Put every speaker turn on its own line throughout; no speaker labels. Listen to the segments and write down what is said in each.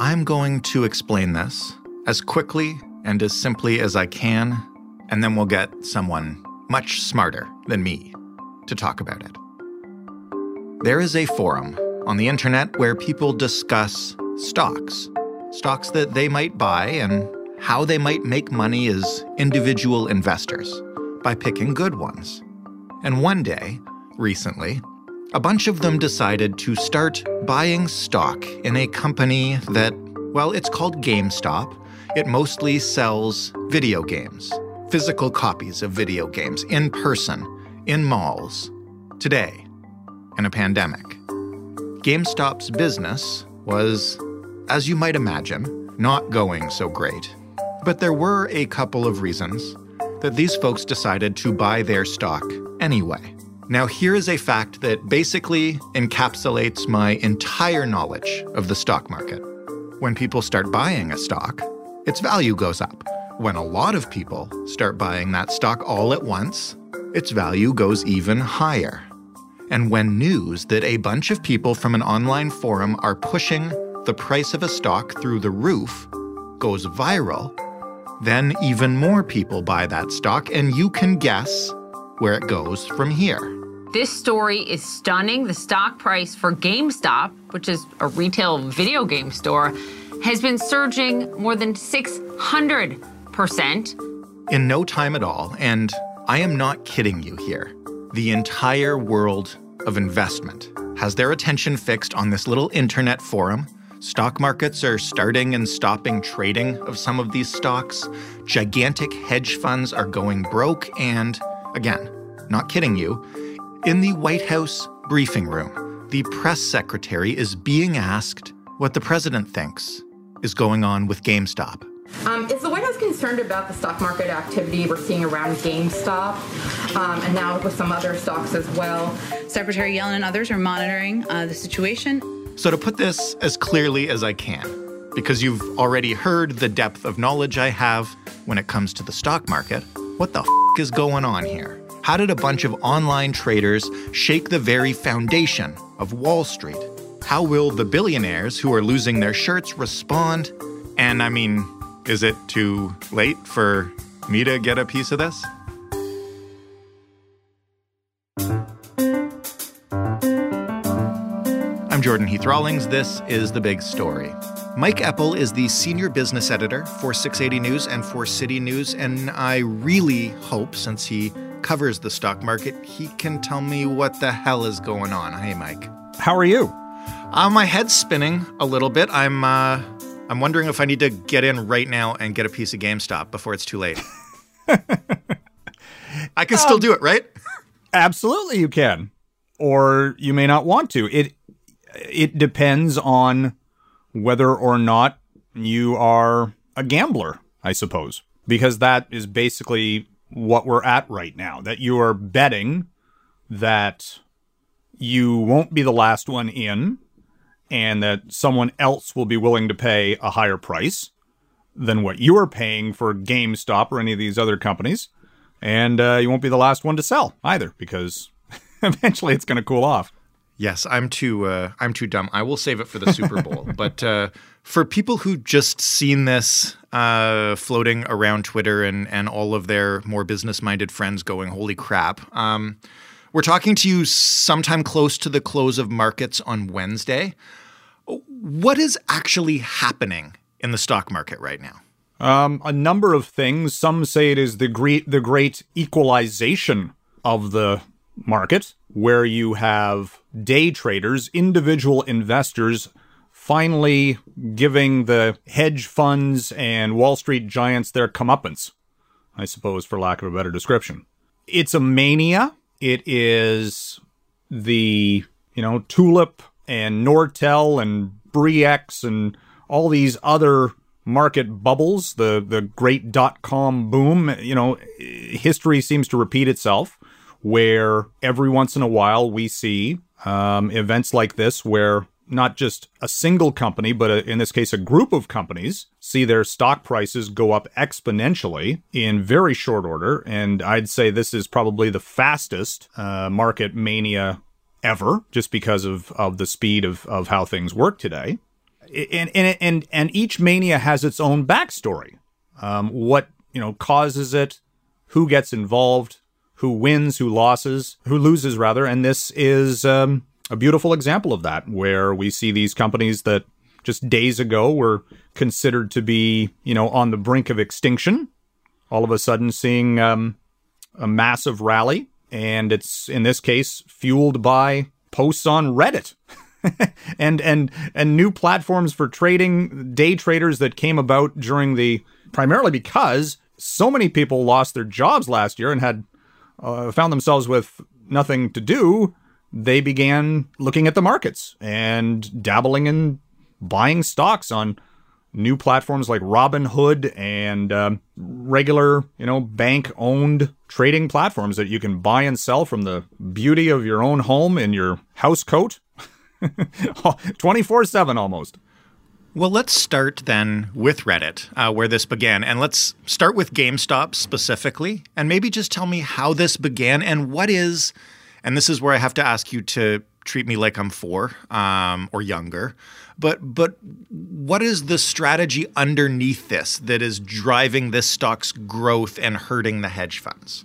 I'm going to explain this as quickly and as simply as I can, and then we'll get someone much smarter than me to talk about it. There is a forum on the internet where people discuss stocks, stocks that they might buy and how they might make money as individual investors by picking good ones. And one day, recently, a bunch of them decided to start buying stock in a company that, well, it's called GameStop. It mostly sells video games, physical copies of video games in person, in malls, today, in a pandemic. GameStop's business was, as you might imagine, not going so great. But there were a couple of reasons that these folks decided to buy their stock anyway. Now, here is a fact that basically encapsulates my entire knowledge of the stock market. When people start buying a stock, its value goes up. When a lot of people start buying that stock all at once, its value goes even higher. And when news that a bunch of people from an online forum are pushing the price of a stock through the roof goes viral, then even more people buy that stock, and you can guess where it goes from here.
This story is stunning. The stock price for GameStop, which is a retail video game store, has been surging more than 600%.
In no time at all, and I am not kidding you here, the entire world of investment has their attention fixed on this little internet forum. Stock markets are starting and stopping trading of some of these stocks. Gigantic hedge funds are going broke, and again, not kidding you, in the White House briefing room, the press secretary is being asked what the president thinks is going on with GameStop.
Um, is the White House concerned about the stock market activity we're seeing around GameStop um, and now with some other stocks as well?
Secretary Yellen and others are monitoring uh, the situation.
So, to put this as clearly as I can, because you've already heard the depth of knowledge I have when it comes to the stock market, what the f is going on here? How did a bunch of online traders shake the very foundation of Wall Street? How will the billionaires who are losing their shirts respond? And I mean, is it too late for me to get a piece of this? I'm Jordan Heath Rawlings. This is The Big Story. Mike Eppel is the senior business editor for 680 News and for City News, and I really hope, since he covers the stock market, he can tell me what the hell is going on. Hey, Mike.
How are you?
Uh, my head's spinning a little bit. I'm uh, I'm wondering if I need to get in right now and get a piece of GameStop before it's too late. I can still um, do it, right?
Absolutely, you can, or you may not want to. It it depends on whether or not you are a gambler, I suppose, because that is basically what we're at right now. That you are betting that you won't be the last one in and that someone else will be willing to pay a higher price than what you are paying for GameStop or any of these other companies. And uh, you won't be the last one to sell either because eventually it's going to cool off.
Yes, I'm too uh, I'm too dumb. I will save it for the Super Bowl. but uh, for people who just seen this uh, floating around Twitter and and all of their more business minded friends going, "Holy crap!" Um, we're talking to you sometime close to the close of markets on Wednesday. What is actually happening in the stock market right now?
Um, a number of things. Some say it is the great the great equalization of the market, where you have day traders, individual investors, finally giving the hedge funds and Wall Street giants their comeuppance, I suppose, for lack of a better description. It's a mania. It is the, you know, Tulip and Nortel and Bre-X and all these other market bubbles, the the great dot com boom, you know, history seems to repeat itself where every once in a while we see um, events like this where not just a single company, but a, in this case, a group of companies see their stock prices go up exponentially in very short order. And I'd say this is probably the fastest uh, market mania ever, just because of, of the speed of, of how things work today. And, and, and, and each mania has its own backstory. Um, what, you know, causes it, who gets involved, who wins, who losses, who loses rather. And this is, um, a beautiful example of that, where we see these companies that just days ago were considered to be, you know, on the brink of extinction, all of a sudden seeing um, a massive rally, and it's in this case fueled by posts on Reddit. and and and new platforms for trading day traders that came about during the primarily because so many people lost their jobs last year and had uh, found themselves with nothing to do they began looking at the markets and dabbling in buying stocks on new platforms like Robinhood and um, regular, you know, bank owned trading platforms that you can buy and sell from the beauty of your own home in your house coat 24 7 almost.
Well, let's start then with Reddit, uh, where this began. And let's start with GameStop specifically. And maybe just tell me how this began and what is and this is where I have to ask you to treat me like I'm four um, or younger. But but what is the strategy underneath this that is driving this stock's growth and hurting the hedge funds?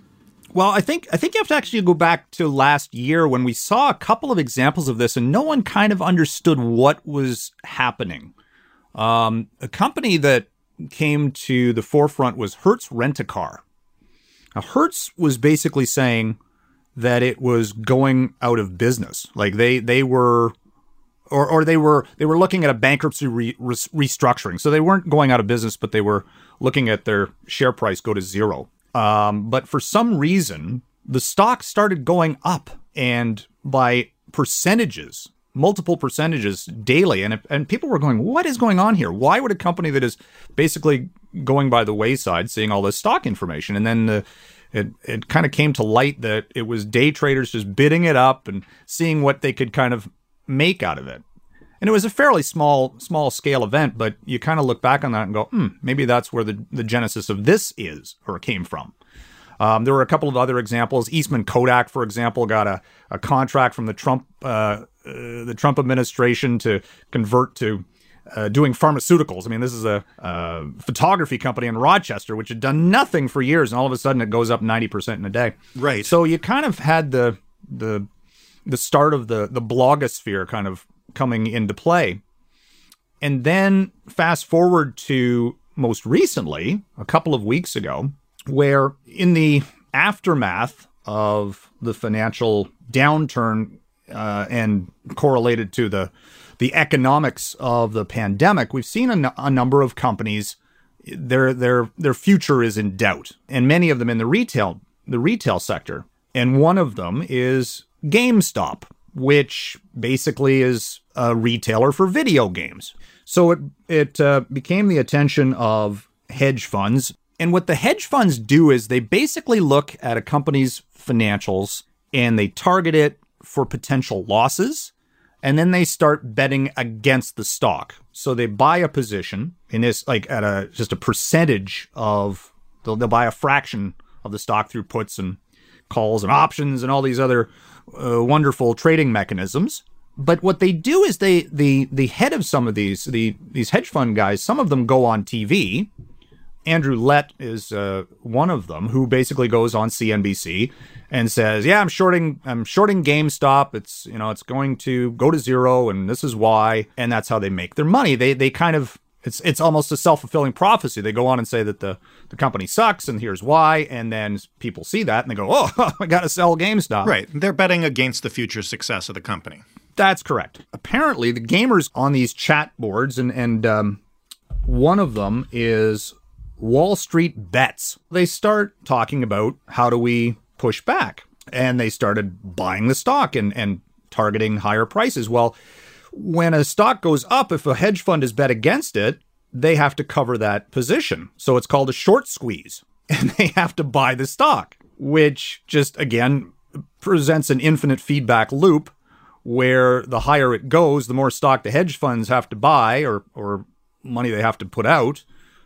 Well, I think I think you have to actually go back to last year when we saw a couple of examples of this, and no one kind of understood what was happening. Um, a company that came to the forefront was Hertz Rent a Car. Now, Hertz was basically saying, that it was going out of business. Like they they were or or they were they were looking at a bankruptcy re, re, restructuring. So they weren't going out of business, but they were looking at their share price go to zero. Um, but for some reason, the stock started going up and by percentages, multiple percentages daily. And, and people were going, what is going on here? Why would a company that is basically going by the wayside seeing all this stock information? And then the, it it kind of came to light that it was day traders just bidding it up and seeing what they could kind of make out of it. And it was a fairly small small scale event, but you kind of look back on that and go, hmm, maybe that's where the, the genesis of this is or came from. Um, there were a couple of other examples. Eastman Kodak, for example, got a, a contract from the Trump uh, uh, the Trump administration to convert to uh, doing pharmaceuticals. I mean, this is a, photography company in Rochester, which had done nothing for years, and all of a sudden it goes up ninety percent in a day.
Right.
So you kind of had the the the start of the the blogosphere kind of coming into play, and then fast forward to most recently, a couple of weeks ago, where in the aftermath of the financial downturn uh, and correlated to the the economics of the pandemic, we've seen a, n- a number of companies their their their future is in doubt, and many of them in the retail the retail sector. And one of them is GameStop, which basically is a retailer for video games. So it it uh, became the attention of hedge funds. And what the hedge funds do is they basically look at a company's financials and they target it for potential losses and then they start betting against the stock. So they buy a position in this, like at a just a percentage of they'll, they'll buy a fraction of the stock through puts and calls and options and all these other uh, wonderful trading mechanisms. But what they do is they the the head of some of these the these hedge fund guys, some of them go on TV Andrew Left is uh, one of them who basically goes on CNBC and says, "Yeah, I'm shorting I'm shorting GameStop. It's, you know, it's going to go to zero and this is why." And that's how they make their money. They they kind of it's it's almost a self-fulfilling prophecy. They go on and say that the the company sucks and here's why, and then people see that and they go, "Oh, I got to sell GameStop."
Right. They're betting against the future success of the company.
That's correct. Apparently, the gamers on these chat boards and and um, one of them is Wall Street bets. They start talking about how do we push back? And they started buying the stock and, and targeting higher prices. Well, when a stock goes up, if a hedge fund is bet against it, they have to cover that position. So it's called a short squeeze, and they have to buy the stock, which just again presents an infinite feedback loop where the higher it goes, the more stock the hedge funds have to buy or or money they have to put out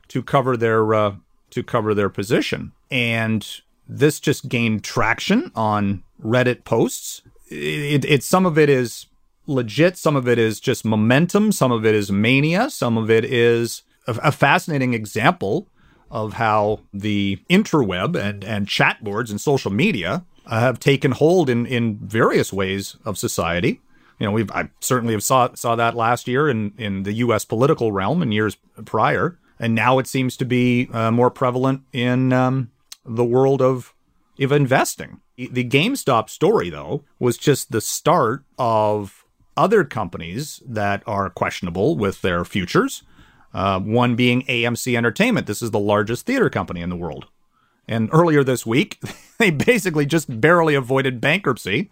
to cover their uh, to cover their position. And this just gained traction on Reddit posts. It, it, it some of it is legit, some of it is just momentum, some of it is mania, some of it is a, a fascinating example of how the interweb and and chat boards and social media uh, have taken hold in in various ways of society. You know, we've I certainly have saw saw that last year in in the U.S. political realm and years prior, and now it seems to be uh, more prevalent in um, the world of of investing. The GameStop story, though, was just the start of other companies that are questionable with their futures. Uh, one being AMC Entertainment. This is the largest theater company in the world. And earlier this week, they basically just barely avoided bankruptcy.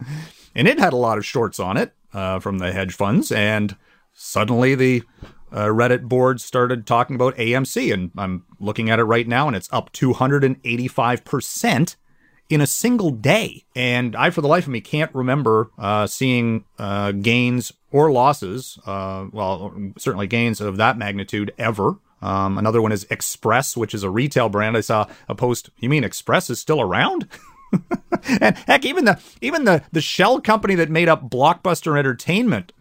And it had a lot of shorts on it uh, from the hedge funds. And suddenly the uh, Reddit board started talking about AMC. And I'm looking at it right now, and it's up 285% in a single day. And I, for the life of me, can't remember uh, seeing uh, gains or losses, uh, well, certainly gains of that magnitude ever. Um, another one is Express, which is a retail brand. I saw a post. You mean Express is still around? and heck, even the even the the shell company that made up Blockbuster Entertainment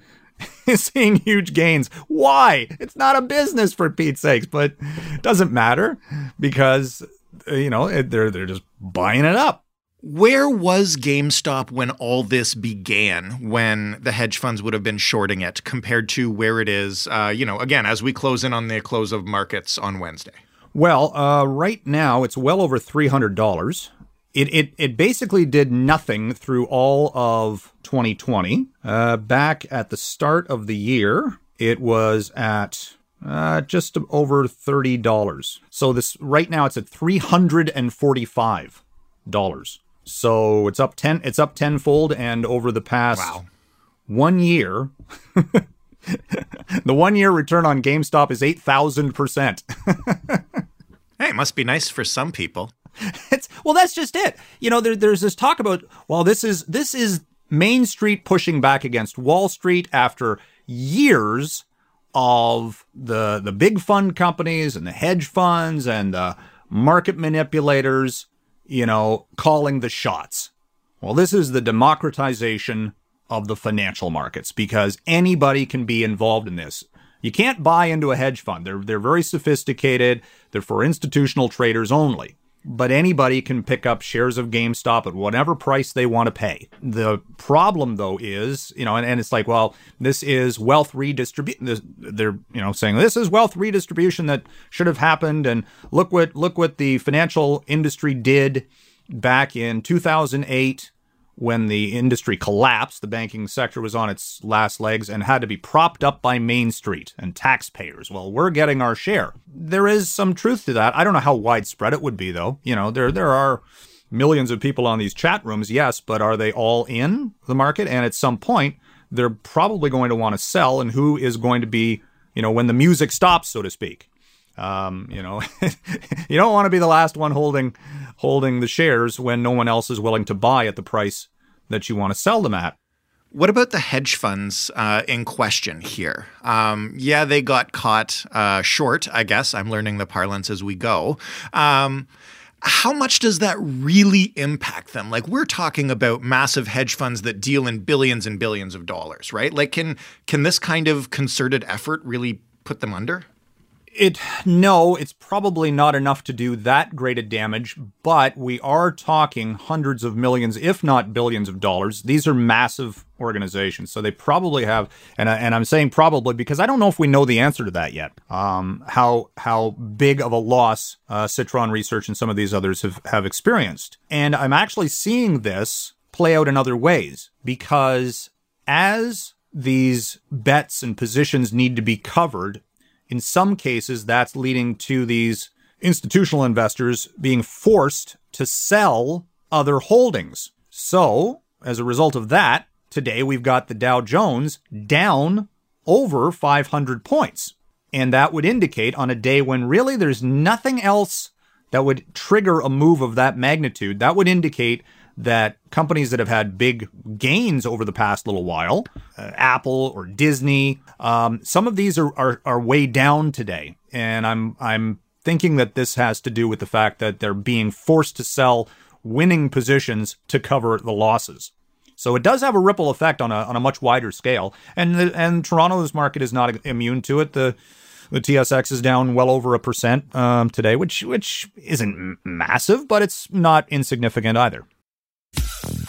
seeing huge gains. Why? It's not a business for Pete's sakes, but it doesn't matter because you know they're they're just buying it up.
Where was GameStop when all this began, when the hedge funds would have been shorting it, compared to where it is, uh, you know, again, as we close in on the close of markets on Wednesday?
Well, uh, right now it's well over $300. It, it, it basically did nothing through all of 2020. Uh, back at the start of the year, it was at uh, just over thirty dollars. So this right now it's at three hundred and forty-five dollars. So it's up ten. It's up tenfold, and over the past
wow.
one year, the one-year return on GameStop is eight thousand percent.
Hey, it must be nice for some people.
It's well, that's just it. You know, there, there's this talk about well, this is this is Main Street pushing back against Wall Street after years of the the big fund companies and the hedge funds and the market manipulators you know, calling the shots. Well, this is the democratization of the financial markets because anybody can be involved in this. You can't buy into a hedge fund. They're they're very sophisticated. They're for institutional traders only but anybody can pick up shares of GameStop at whatever price they want to pay. The problem, though, is, you know, and, and it's like, well, this is wealth redistribution. They're, you know, saying this is wealth redistribution that should have happened. And look what, look what the financial industry did back in 2008 when the industry collapsed, the banking sector was on its last legs and had to be propped up by Main Street and taxpayers. Well, we're getting our share. There is some truth to that. I don't know how widespread it would be, though. You know, there there are millions of people on these chat rooms, yes, but are they all in the market? And at some point, they're probably going to want to sell, and who is going to be, you know, when the music stops, so to speak. Um, you know, you don't want to be the last one holding holding the shares when no one else is willing to buy at the price that you want to sell them at.
What about the hedge funds uh, in question here? Um, yeah, they got caught uh, short, I guess. I'm learning the parlance as we go. Um, how much does that really impact them? Like we're talking about massive hedge funds that deal in billions and billions of dollars, right? Like can can this kind of concerted effort really put them under?
It no, it's probably not enough to do that great a damage, but we are talking hundreds of millions, if not billions of dollars. These are massive organizations, so they probably have, and I, and I'm saying probably because I don't know if we know the answer to that yet. Um, how how big of a loss uh, Citron Research and some of these others have have experienced, and I'm actually seeing this play out in other ways because as these bets and positions need to be covered in some cases, that's leading to these institutional investors being forced to sell other holdings. So, as a result of that, today we've got the Dow Jones down over 500 points. And that would indicate on a day when really there's nothing else that would trigger a move of that magnitude, that would indicate that companies that have had big gains over the past little while, uh, Apple or Disney, um, some of these are, are are way down today, and I'm I'm thinking that this has to do with the fact that they're being forced to sell winning positions to cover the losses. So it does have a ripple effect on a on a much wider scale, and the, and Toronto's market is not immune to it. The the TSX is down well over a percent um, today, which which isn't massive, but it's not insignificant either.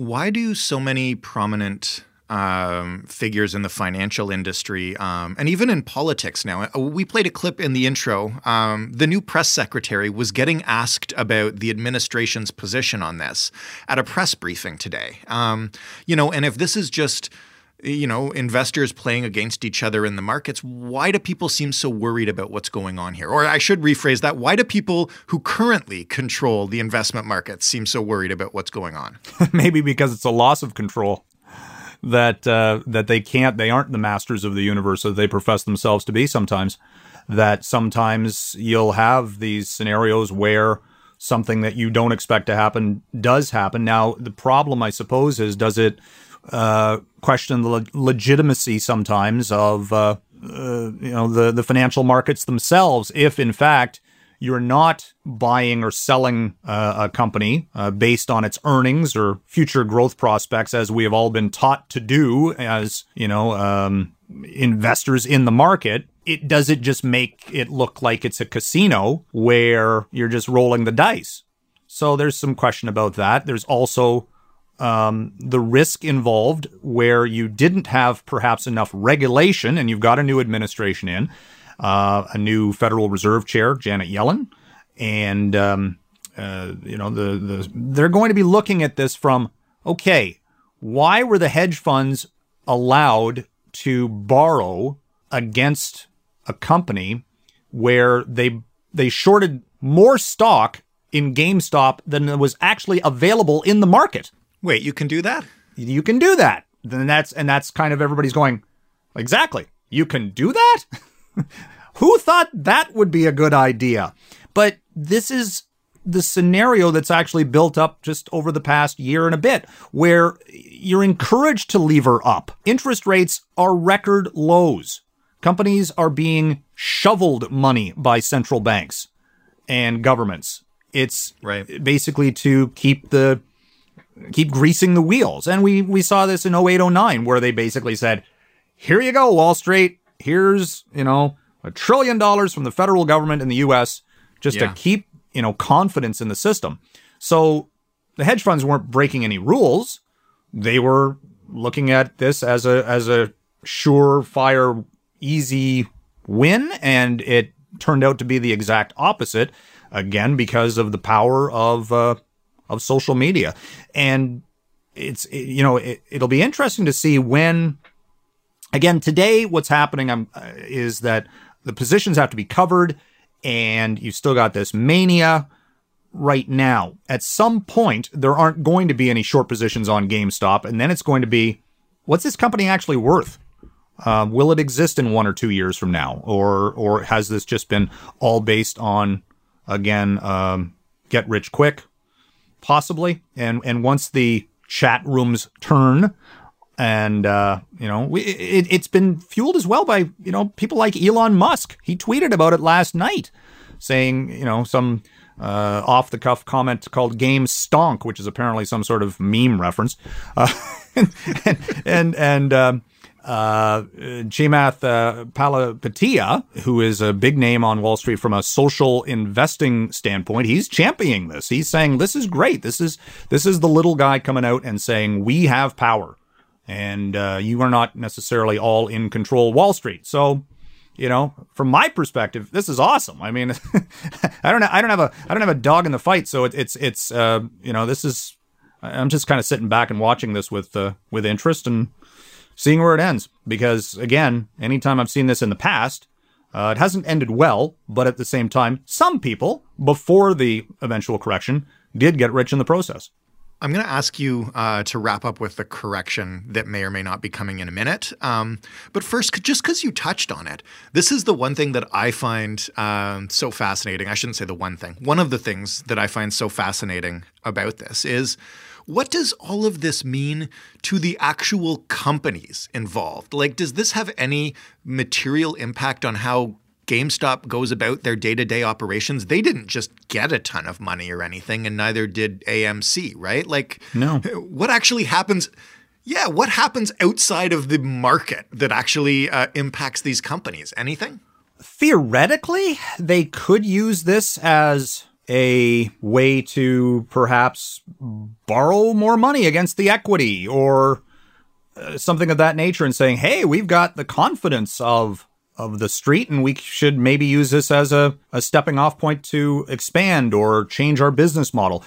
Why do so many prominent um, figures in the financial industry um, and even in politics now. Uh, we played a clip in the intro. Um, the new press secretary was getting asked about the administration's position on this at a press briefing today. Um, you know, and if this is just you know, investors playing against each other in the markets. Why do people seem so worried about what's going on here? Or I should rephrase that. Why do people who currently control the investment markets seem so worried about what's going on?
Maybe because it's a loss of control that uh, that they can't they aren't the masters of the universe as they profess themselves to be sometimes that sometimes you'll have these scenarios where something that you don't expect to happen does happen now the problem i suppose is does it uh, question the le- legitimacy sometimes of uh, uh, you know the the financial markets themselves if in fact you're not buying or selling uh, a company uh, based on its earnings or future growth prospects, as we have all been taught to do as you know um, investors in the market. It does it just make it look like it's a casino where you're just rolling the dice. So there's some question about that. There's also um, the risk involved where you didn't have perhaps enough regulation and you've got a new administration in uh, a new Federal Reserve Chair, Janet Yellen, and um, uh, you know the the they're going to be looking at this from okay, why were the hedge funds allowed to borrow against a company where they they shorted more stock in GameStop than was actually available in the market?
Wait, you can do that?
You can do that. Then that's and that's kind of everybody's going exactly. You can do that? Who thought that would be a good idea? But this is the scenario that's actually built up just over the past year and a bit, where you're encouraged to lever up. Interest rates are record lows. Companies are being shoveled money by central banks and governments. It's
right.
basically to keep the keep greasing the wheels. And we we saw this in 0809 where they basically said, "Here you go, Wall Street here's, you know, a trillion dollars from the federal government in the US just yeah. to keep, you know, confidence in the system. So the hedge funds weren't breaking any rules. They were looking at this as a as a surefire easy win and it turned out to be the exact opposite again because of the power of uh, of social media and it's you know it, it'll be interesting to see when Again, today, what's happening um, is that the positions have to be covered, and you've still got this mania right now. At some point, there aren't going to be any short positions on GameStop, and then it's going to be what's this company actually worth? Uh, will it exist in one or two years from now, or or has this just been all based on again um, get rich quick, possibly? And and once the chat rooms turn and uh, you know we, it, has been fueled as well by you know people like Elon Musk. He tweeted about it last night, saying you know some uh, off the cuff comment called "Game Stonk," which is apparently some sort of meme reference, uh, and and, and um, uh, Chamath uh, Palihapitiya, who is a big name on Wall Street from a social investing standpoint, he's championing this. He's saying this is great. This is this is the little guy coming out and saying we have power and uh, you are not necessarily all in control Wall Street. So you know, from my perspective, this is awesome. I mean, I don't I don't have a I don't have a dog in the fight, so it, it's it's uh, you know, this is I'm just kind of sitting back and watching this with uh, with interest and seeing where it ends because again, anytime I've seen this in the past, uh, it hasn't ended well, but at the same time, some people before the eventual correction did get rich in the process.
I'm going to ask you uh, to wrap up with the correction that may or may not be coming in a minute. Um, but first, just because you touched on it, this is the one thing that I find um, so fascinating. I shouldn't say the one thing. One of the things that I find so fascinating about this is what does all of this mean to the actual companies involved? Like, does this have any material impact on how GameStop goes about their day to day operations, they didn't just get a ton of money or anything, and neither did AMC, right? Like,
no.
What actually happens? Yeah, what happens outside of the market that actually uh, impacts these companies? Anything?
Theoretically, they could use this as a way to perhaps borrow more money against the equity or uh, something of that nature and saying, hey, we've got the confidence of of the street, and we should maybe use this as a, a stepping off point to expand or change our business model.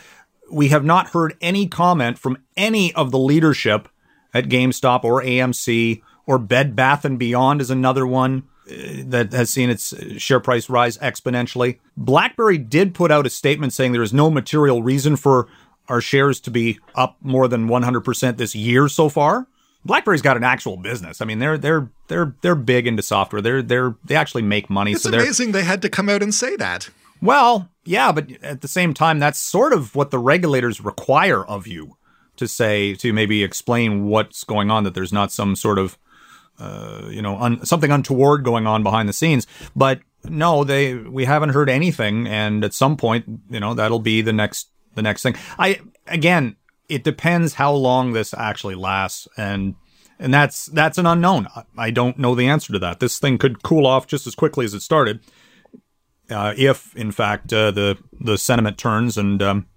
We have not heard any comment from any of the leadership at GameStop or AMC or Bed Bath and Beyond is another one that has seen its share price rise exponentially. BlackBerry did put out a statement saying there is no material reason for our shares to be up more than 100% this year so far. BlackBerry's got an actual business. I mean, they're they're they're they're big into software. They're they're they actually make money.
It's
so
amazing they had to come out and say that.
Well, yeah, but at the same time, that's sort of what the regulators require of you to say to maybe explain what's going on. That there's not some sort of uh, you know un, something untoward going on behind the scenes. But no, they we haven't heard anything, and at some point, you know, that'll be the next the next thing. I again, it depends how long this actually lasts and and that's that's an unknown. I don't know the answer to that. This thing could cool off just as quickly as it started, uh, if in fact uh, the the sentiment turns and um,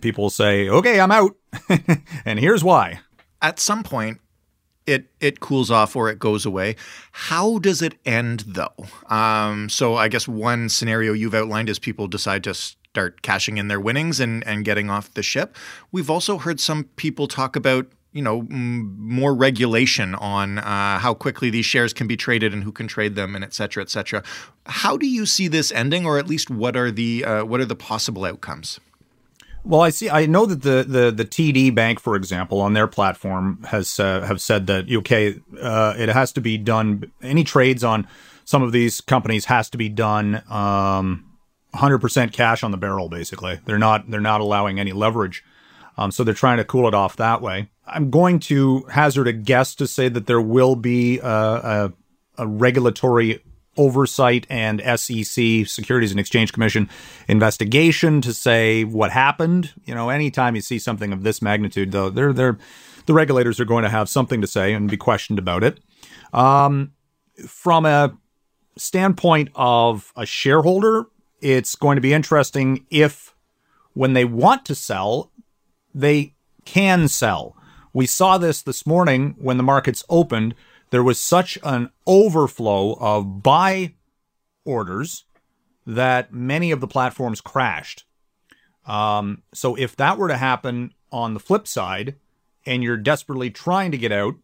people say, "Okay, I'm out," and here's why.
At some point, it it cools off or it goes away. How does it end though? Um, so I guess one scenario you've outlined is people decide to start cashing in their winnings and and getting off the ship. We've also heard some people talk about you know m- more regulation on uh, how quickly these shares can be traded and who can trade them and et cetera, et cetera. How do you see this ending, or at least what are the uh, what are the possible outcomes?
Well, I see. I know that the the the TD Bank, for example, on their platform has uh, have said that okay, uh, it has to be done. Any trades on some of these companies has to be done um, 100% cash on the barrel. Basically, they're not they're not allowing any leverage. Um, so they're trying to cool it off that way. I'm going to hazard a guess to say that there will be a, a, a regulatory oversight and SEC, Securities and Exchange Commission investigation to say what happened. You know, anytime you see something of this magnitude, though, they're they're the regulators are going to have something to say and be questioned about it. Um, from a standpoint of a shareholder, it's going to be interesting if when they want to sell, they can sell. We saw this this morning when the markets opened. There was such an overflow of buy orders that many of the platforms crashed. Um, so if that were to happen on the flip side, and you're desperately trying to get out,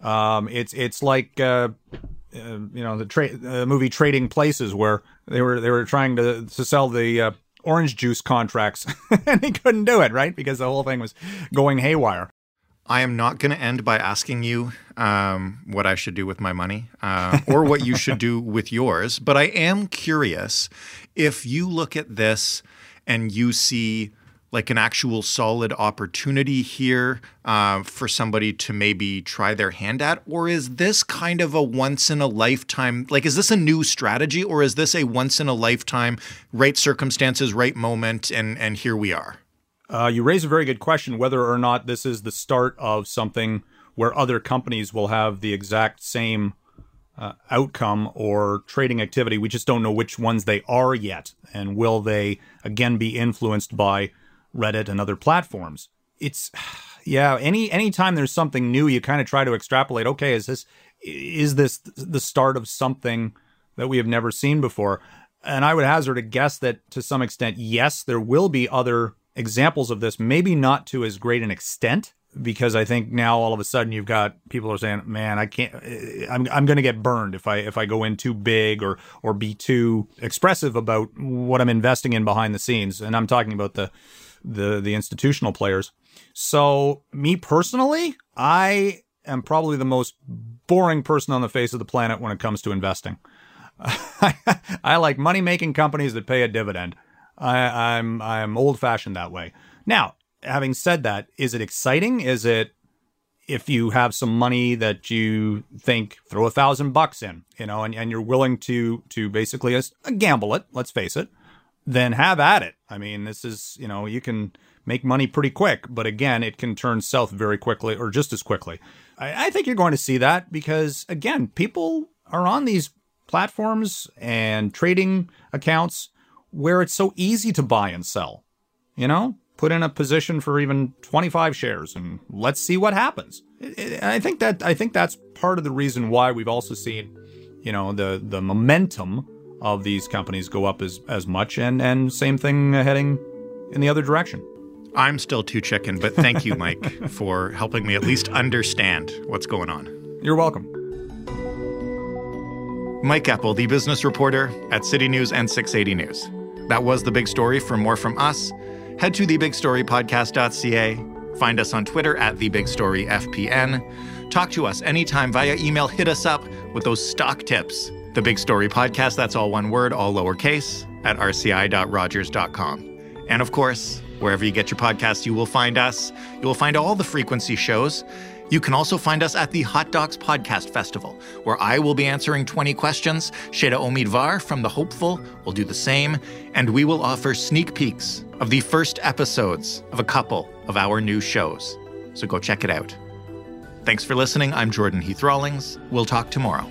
um, it's it's like uh, uh, you know the tra- uh, movie Trading Places, where they were they were trying to to sell the uh, orange juice contracts and they couldn't do it, right? Because the whole thing was going haywire.
I am not going to end by asking you um, what I should do with my money uh, or what you should do with yours, but I am curious if you look at this and you see like an actual solid opportunity here uh, for somebody to maybe try their hand at? Or is this kind of a once in a lifetime, like, is this a new strategy or is this a once in a lifetime, right circumstances, right moment, and, and here we are?
Uh, you raise a very good question whether or not this is the start of something where other companies will have the exact same uh, outcome or trading activity. We just don't know which ones they are yet. And will they again be influenced by Reddit and other platforms. It's yeah, any anytime there's something new, you kind of try to extrapolate, okay, is this is this the start of something that we have never seen before. And I would hazard a guess that to some extent, yes, there will be other examples of this, maybe not to as great an extent, because I think now all of a sudden you've got people are saying, "Man, I can't. Eh, I'm I'm going to get burned if I if I go in too big or or be too expressive about what I'm investing in behind the scenes." And I'm talking about the the the institutional players. So me personally, I am probably the most boring person on the face of the planet when it comes to investing. I like money making companies that pay a dividend. I, I'm I'm old fashioned that way. Now, having said that, is it exciting? Is it if you have some money that you think throw a thousand bucks in, you know, and, and you're willing to to basically a uh, gamble it, let's face it, then have at it. I mean, this is, you know, you can make money pretty quick, but again, it can turn south very quickly or just as quickly. I, I think you're going to see that because again, people are on these platforms and trading accounts where it's so easy to buy and sell. You know, put in a position for even 25 shares and let's see what happens. I think that I think that's part of the reason why we've also seen, you know, the the momentum of these companies go up as as much and and same thing heading in the other direction.
I'm still too chicken, but thank you, Mike, for helping me at least understand what's going on.
You're welcome.
Mike Eppel, the business reporter at City News and 680 News. That was the big story. For more from us, head to thebigstorypodcast.ca. Find us on Twitter at thebigstoryfpn. Talk to us anytime via email. Hit us up with those stock tips. The Big Story Podcast, that's all one word, all lowercase, at rci.rogers.com. And of course, wherever you get your podcasts, you will find us. You will find all the frequency shows. You can also find us at the Hot Docs Podcast Festival, where I will be answering 20 questions. Sheda Omidvar from The Hopeful will do the same, and we will offer sneak peeks of the first episodes of a couple of our new shows. So go check it out. Thanks for listening. I'm Jordan Heath Rawlings. We'll talk tomorrow.